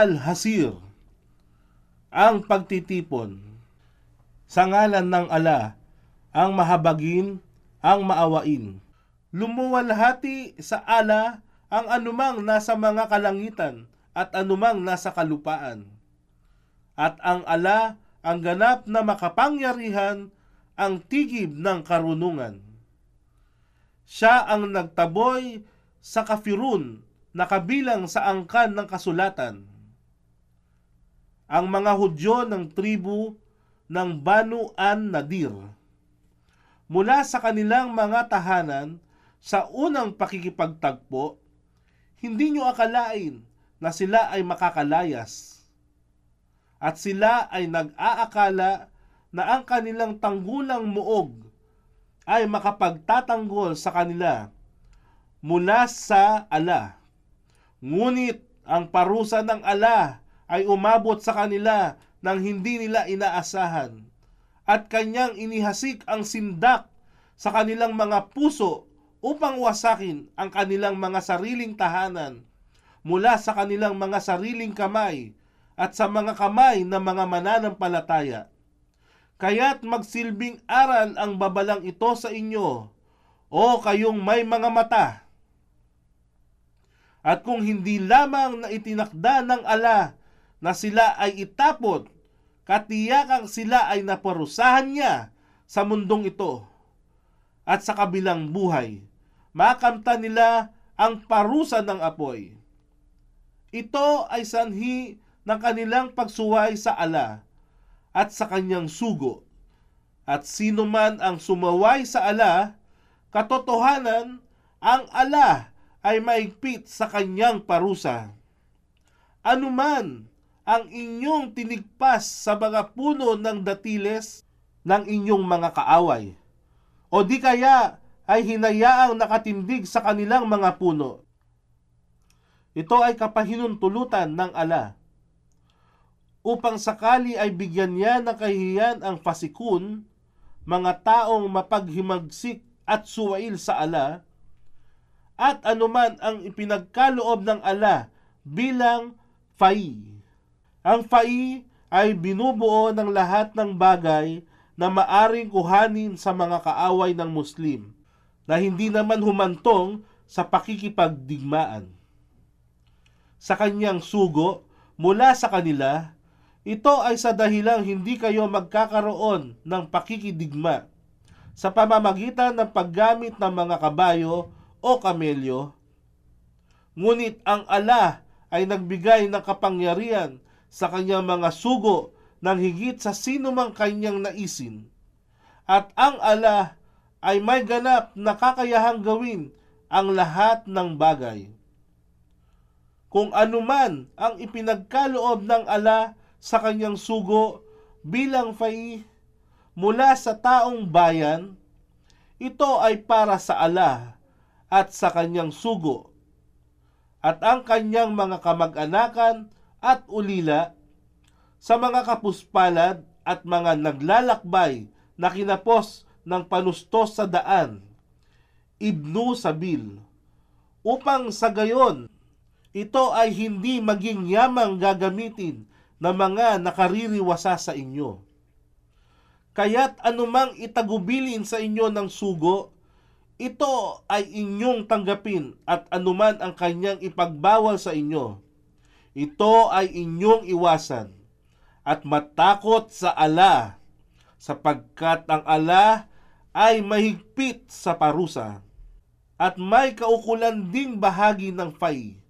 Al-Hasir Ang pagtitipon Sa ngalan ng ala, ang mahabagin, ang maawain. Lumuwalhati sa ala ang anumang nasa mga kalangitan at anumang nasa kalupaan. At ang ala ang ganap na makapangyarihan ang tigib ng karunungan. Siya ang nagtaboy sa kafirun na kabilang sa angkan ng kasulatan. Ang mga Hudyo ng tribu ng Banu an Nadir. Mula sa kanilang mga tahanan sa unang pakikipagtagpo, hindi nyo akalain na sila ay makakalayas. At sila ay nag-aakala na ang kanilang tanggulang muog ay makapagtatanggol sa kanila mula sa ala. Ngunit ang parusa ng ala ay umabot sa kanila nang hindi nila inaasahan at kanyang inihasik ang sindak sa kanilang mga puso upang wasakin ang kanilang mga sariling tahanan mula sa kanilang mga sariling kamay at sa mga kamay ng mga mananampalataya. Kaya't magsilbing aral ang babalang ito sa inyo, o kayong may mga mata. At kung hindi lamang na itinakda ng ala na sila ay itapot, katiyakang sila ay naparusahan niya sa mundong ito. At sa kabilang buhay, makamta nila ang parusa ng apoy. Ito ay sanhi ng kanilang pagsuway sa ala at sa kanyang sugo. At sino man ang sumaway sa ala, katotohanan, ang ala ay maigpit sa kanyang parusa. Anuman ang inyong tinigpas sa mga puno ng datiles ng inyong mga kaaway, o di kaya ay hinayaang nakatindig sa kanilang mga puno. Ito ay kapahinuntulutan ng ala upang sakali ay bigyan niya ng kahihiyan ang pasikun, mga taong mapaghimagsik at suwail sa ala, at anuman ang ipinagkaloob ng ala bilang fai. Ang fai ay binubuo ng lahat ng bagay na maaring kuhanin sa mga kaaway ng Muslim na hindi naman humantong sa pakikipagdigmaan. Sa kanyang sugo mula sa kanila, ito ay sa dahilang hindi kayo magkakaroon ng pakikidigma sa pamamagitan ng paggamit ng mga kabayo o kamelyo. Ngunit ang ala ay nagbigay ng kapangyarihan sa kanyang mga sugo ng higit sa sino mang kanyang naisin. At ang ala ay may ganap na kakayahang gawin ang lahat ng bagay. Kung anuman ang ipinagkaloob ng ala sa kanyang sugo bilang fai mula sa taong bayan, ito ay para sa ala at sa kanyang sugo. At ang kanyang mga kamag-anakan at ulila sa mga kapuspalad at mga naglalakbay na kinapos ng panustos sa daan, ibnu sabil, upang sa gayon, ito ay hindi maging yamang gagamitin na mga nakaririwasa sa inyo. Kaya't anumang itagubilin sa inyo ng sugo, ito ay inyong tanggapin at anuman ang kanyang ipagbawal sa inyo. Ito ay inyong iwasan at matakot sa ala sapagkat ang ala ay mahigpit sa parusa at may kaukulan ding bahagi ng fay.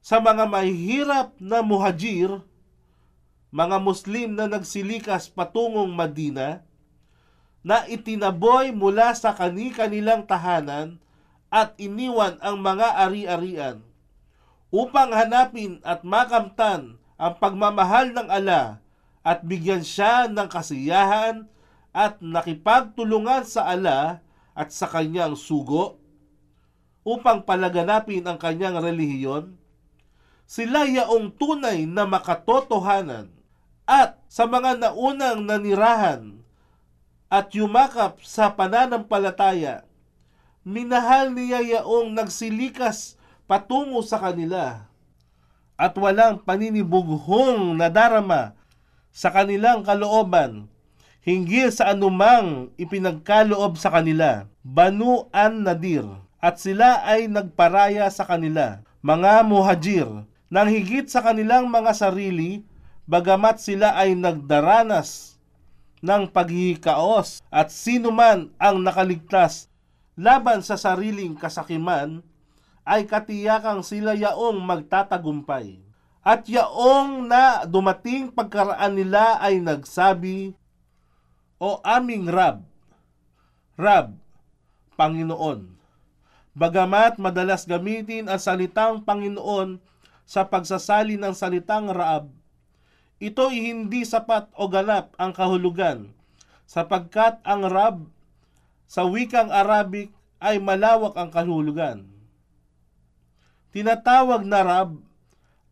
Sa mga mahirap na muhajir, mga Muslim na nagsilikas patungong Madina, na itinaboy mula sa kani-kanilang tahanan at iniwan ang mga ari-arian upang hanapin at makamtan ang pagmamahal ng ala at bigyan siya ng kasiyahan at nakipagtulungan sa ala at sa kanyang sugo upang palaganapin ang kanyang relihiyon, sila yaong tunay na makatotohanan at sa mga naunang nanirahan at yumakap sa pananampalataya, minahal niya yaong nagsilikas patungo sa kanila at walang paninibughong nadarama sa kanilang kalooban hinggil sa anumang ipinagkaloob sa kanila, Banu an Nadir, at sila ay nagparaya sa kanila, mga muhajir, nang higit sa kanilang mga sarili, bagamat sila ay nagdaranas ng paghihikaos at sino man ang nakaligtas laban sa sariling kasakiman, ay katiyakang sila yaong magtatagumpay. At yaong na dumating pagkaraan nila ay nagsabi, O aming Rab, Rab, Panginoon. Bagamat madalas gamitin ang salitang Panginoon sa pagsasali ng salitang Raab, ito ay hindi sapat o ganap ang kahulugan sapagkat ang Rab sa wikang Arabic ay malawak ang kahulugan. Tinatawag na Rab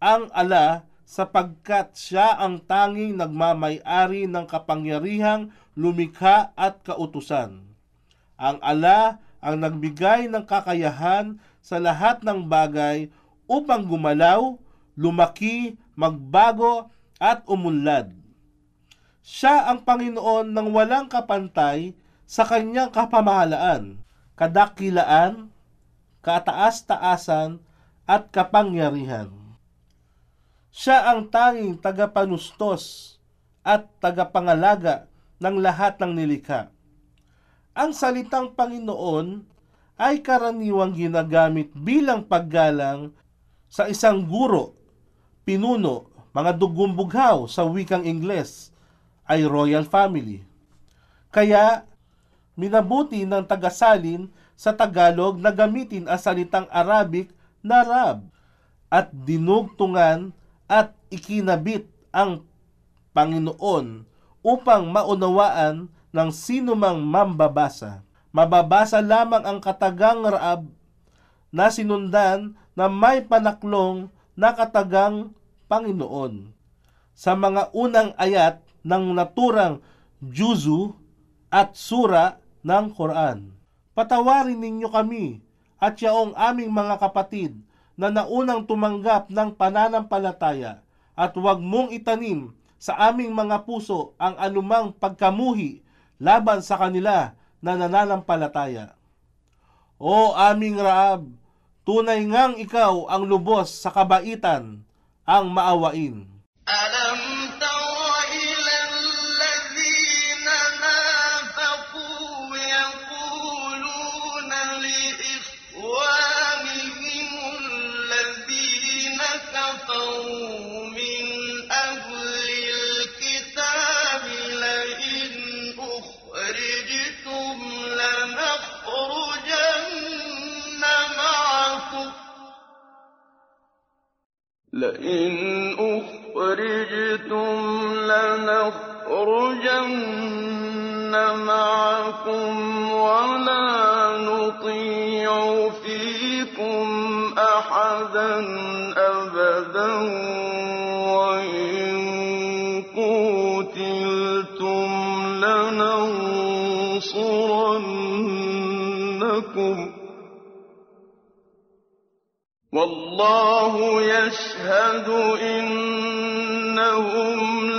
ang ala sapagkat siya ang tanging nagmamay-ari ng kapangyarihang lumikha at kautusan. Ang ala ang nagbigay ng kakayahan sa lahat ng bagay upang gumalaw, lumaki, magbago at umunlad. Siya ang Panginoon ng walang kapantay sa kanyang kapamahalaan, kadakilaan, kataas-taasan at kapangyarihan. Siya ang tanging tagapanustos at tagapangalaga ng lahat ng nilikha. Ang salitang Panginoon ay karaniwang ginagamit bilang paggalang sa isang guro, pinuno, mga dugong bughaw sa wikang Ingles ay royal family. Kaya, minabuti ng tagasalin sa Tagalog na gamitin ang salitang Arabic na Rab at dinugtungan at ikinabit ang Panginoon upang maunawaan ng sino mang mambabasa. Mababasa lamang ang katagang Raab na sinundan na may panaklong na katagang Panginoon. Sa mga unang ayat ng naturang Juzu at Sura ng Quran. Patawarin ninyo kami at yaong aming mga kapatid na naunang tumanggap ng pananampalataya at huwag mong itanim sa aming mga puso ang anumang pagkamuhi laban sa kanila na nananampalataya. O aming Raab, tunay ngang ikaw ang lubos sa kabaitan, ang maawain. Alam لئن أخرجتم لنخرجن معكم ولا نطيع فيكم أحدا والله يشهد إنهم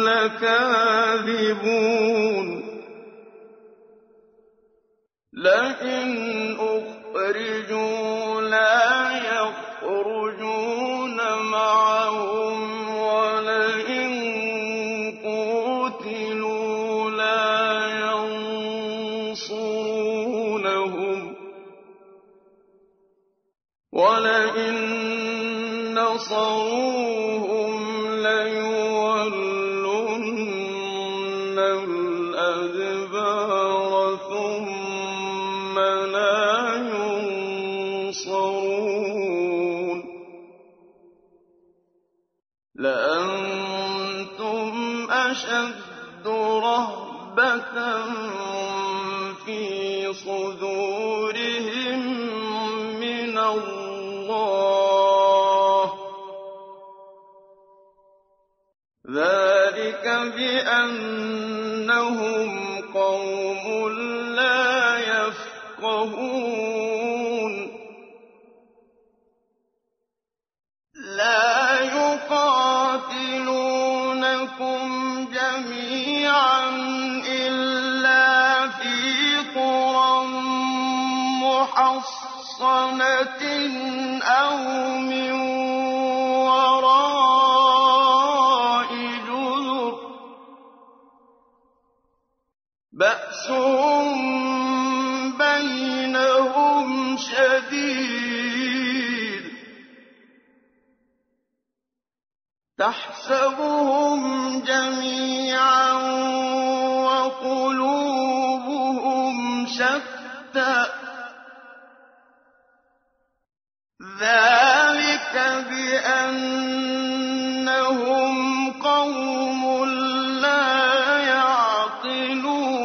لكاذبون. لئن أخرجوا نصروهم ليولن الأدبار ثم لا ينصرون. لأنتم أشد رهبة محصنة أو من وراء جذر بأسهم بينهم شديد تحسبهم جميعا ذلك بأنهم قوم لا يعقلون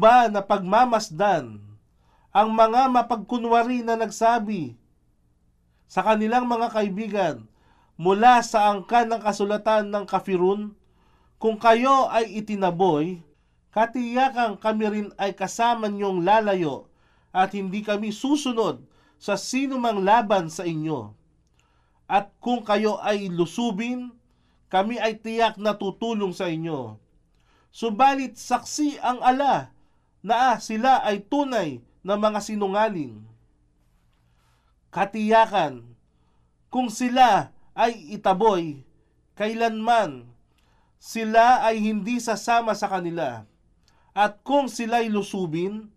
Ba napagmamasdan ang mga mapagkunwari na nagsabi sa kanilang mga kaibigan mula sa angkan ng kasulatan ng kafirun, kung kayo ay itinaboy, katiyakang kami rin ay kasama niyong lalayo at hindi kami susunod sa sino mang laban sa inyo. At kung kayo ay lusubin, kami ay tiyak na tutulong sa inyo. Subalit saksi ang ala na sila ay tunay na mga sinungaling. Katiyakan, kung sila ay itaboy, kailanman sila ay hindi sasama sa kanila. At kung sila'y lusubin,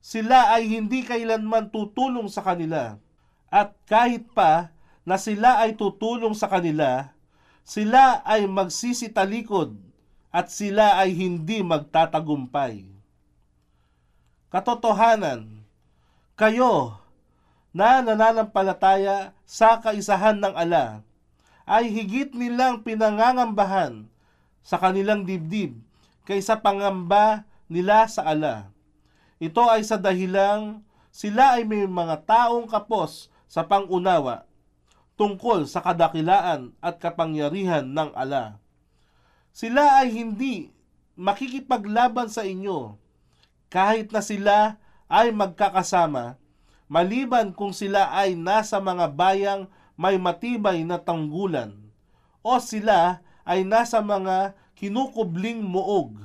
sila ay hindi kailanman tutulong sa kanila. At kahit pa na sila ay tutulong sa kanila, sila ay magsisitalikod at sila ay hindi magtatagumpay. Katotohanan, kayo na nananampalataya sa kaisahan ng ala ay higit nilang pinangangambahan sa kanilang dibdib kaysa pangamba nila sa ala. Ito ay sa dahilang sila ay may mga taong kapos sa pangunawa tungkol sa kadakilaan at kapangyarihan ng ala. Sila ay hindi makikipaglaban sa inyo kahit na sila ay magkakasama maliban kung sila ay nasa mga bayang may matibay na tanggulan o sila ay nasa mga kinukubling muog.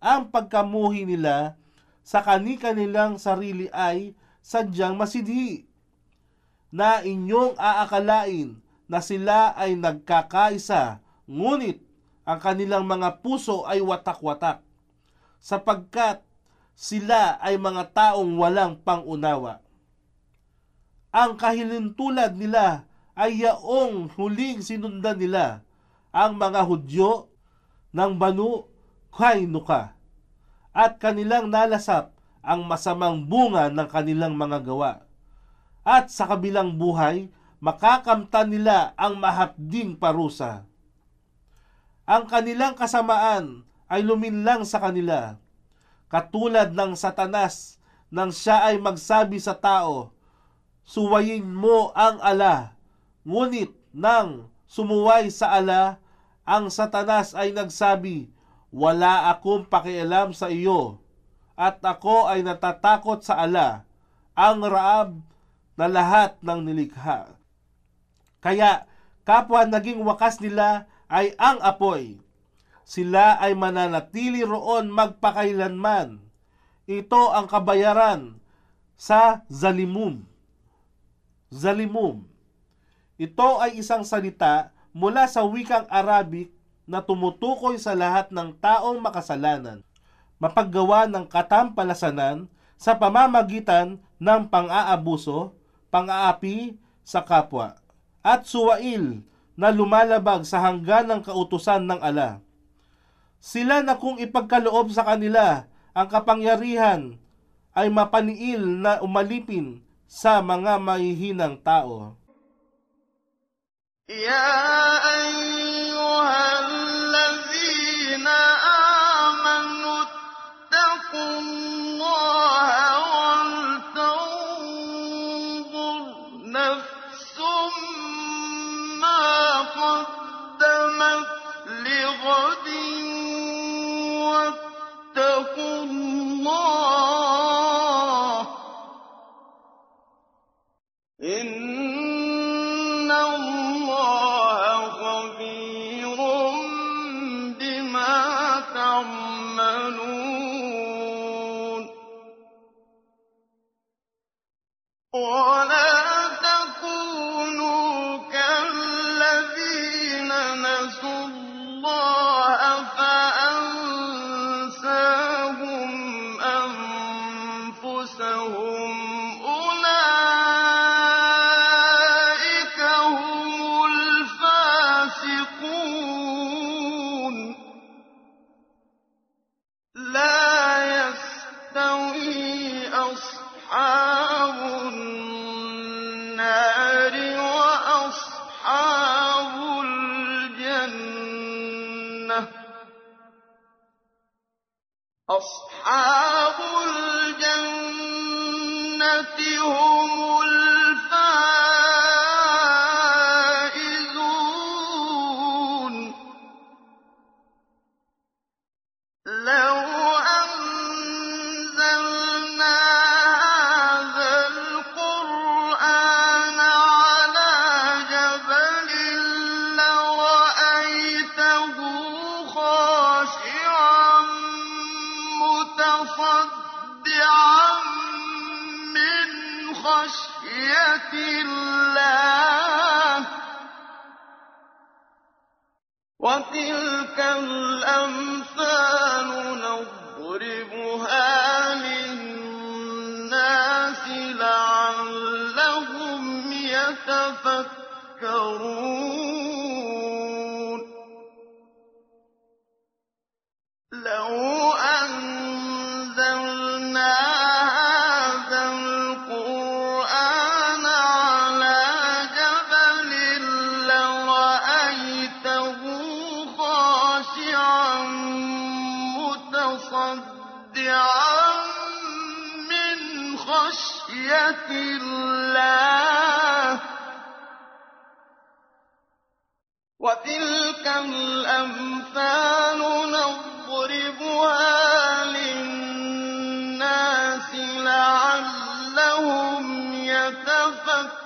Ang pagkamuhi nila sa kani-kanilang sarili ay sadyang masidhi na inyong aakalain na sila ay nagkakaisa ngunit ang kanilang mga puso ay watak-watak sapagkat sila ay mga taong walang pangunawa. Ang kahilintulad nila ay yaong huling sinundan nila ang mga Hudyo ng Banu Kainuka at kanilang nalasap ang masamang bunga ng kanilang mga gawa. At sa kabilang buhay, makakamtan nila ang mahapding parusa. Ang kanilang kasamaan ay luminlang sa kanila, katulad ng satanas nang siya ay magsabi sa tao, Suwayin mo ang ala, ngunit nang sumuway sa ala, ang satanas ay nagsabi, Wala akong pakialam sa iyo, at ako ay natatakot sa ala, ang raab na lahat ng nilikha. Kaya kapwa naging wakas nila ay ang apoy. Sila ay mananatili roon magpakailanman. Ito ang kabayaran sa zalimum. Zalimum. Ito ay isang salita mula sa wikang Arabic na tumutukoy sa lahat ng taong makasalanan, mapaggawa ng katampalasanan sa pamamagitan ng pang-aabuso, pang-aapi sa kapwa, at suwail na lumalabag sa hanggan ng kautusan ng ala. Sila na kung ipagkaloob sa kanila ang kapangyarihan ay mapaniil na umalipin sa mga mahihinang tao. Ya yeah, ay الله Hello? من خشية الله. وتلك الأمثال نضربها للناس لعلهم يتفكرون.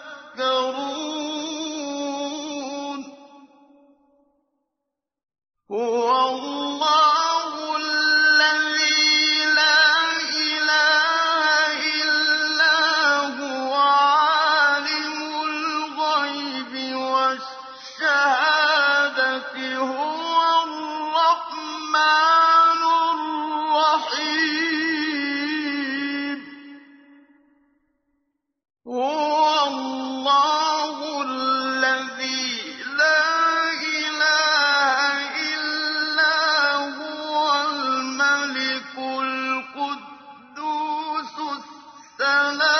السلام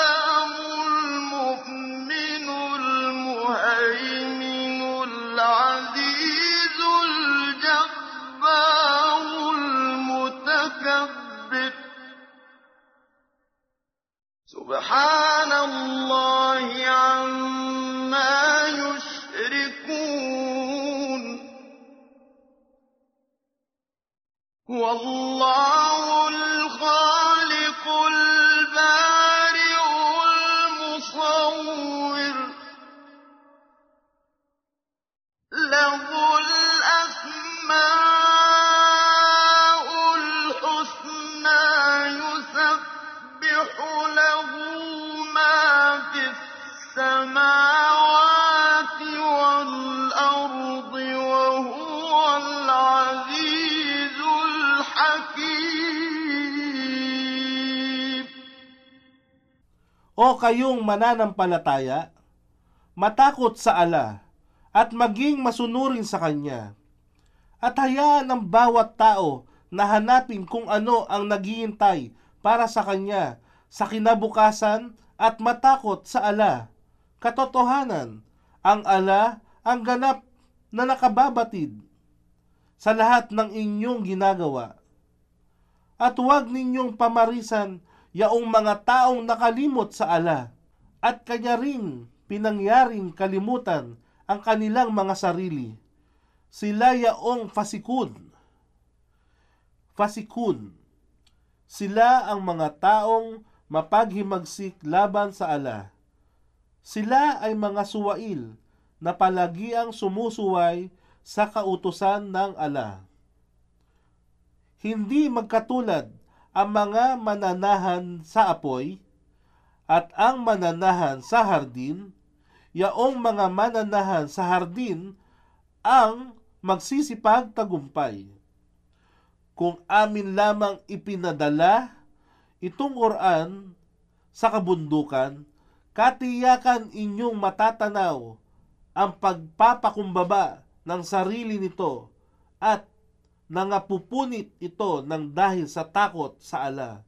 O kayong mananampalataya, matakot sa ala at maging masunurin sa Kanya. At hayaan ang bawat tao na hanapin kung ano ang naghihintay para sa Kanya sa kinabukasan at matakot sa ala. Katotohanan, ang ala ang ganap na nakababatid sa lahat ng inyong ginagawa. At huwag ninyong pamarisan yaong mga taong nakalimot sa ala at kanya rin pinangyaring kalimutan ang kanilang mga sarili. Sila yaong fasikun. Fasikun. Sila ang mga taong mapaghimagsik laban sa ala. Sila ay mga suwail na palagiang sumusuway sa kautusan ng ala. Hindi magkatulad ang mga mananahan sa apoy at ang mananahan sa hardin, yaong mga mananahan sa hardin ang magsisipag tagumpay. Kung amin lamang ipinadala itong Quran sa kabundukan, katiyakan inyong matatanaw ang pagpapakumbaba ng sarili nito at nangapupunit ito ng dahil sa takot sa ala.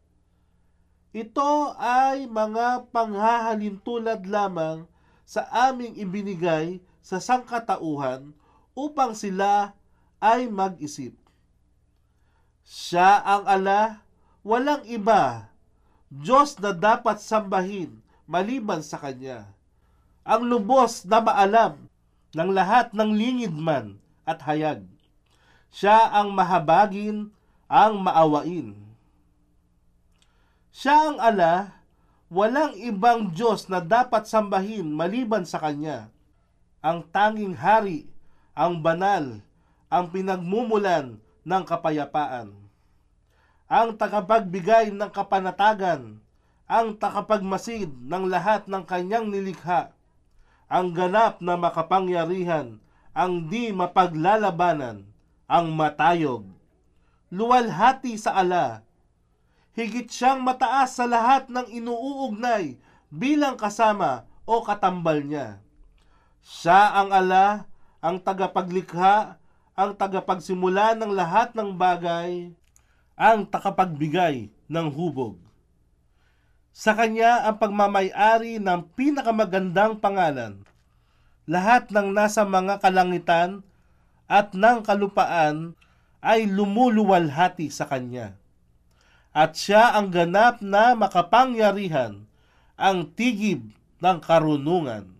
Ito ay mga panghahalintulad lamang sa aming ibinigay sa sangkatauhan upang sila ay mag-isip. Siya ang ala, walang iba, Diyos na dapat sambahin maliban sa Kanya. Ang lubos na maalam ng lahat ng lingid man at hayag. Siya ang mahabagin, ang maawain. Siya ang ala, walang ibang Diyos na dapat sambahin maliban sa Kanya. Ang tanging hari, ang banal, ang pinagmumulan ng kapayapaan. Ang tagapagbigay ng kapanatagan, ang takapagmasid ng lahat ng kanyang nilikha, ang ganap na makapangyarihan, ang di mapaglalabanan, ang matayog. Luwalhati sa ala, higit siyang mataas sa lahat ng inuugnay bilang kasama o katambal niya. Siya ang ala, ang tagapaglikha, ang tagapagsimula ng lahat ng bagay, ang takapagbigay ng hubog. Sa kanya ang pagmamayari ng pinakamagandang pangalan. Lahat ng nasa mga kalangitan at ng kalupaan ay lumuluwalhati sa kanya. At siya ang ganap na makapangyarihan, ang tigib ng karunungan.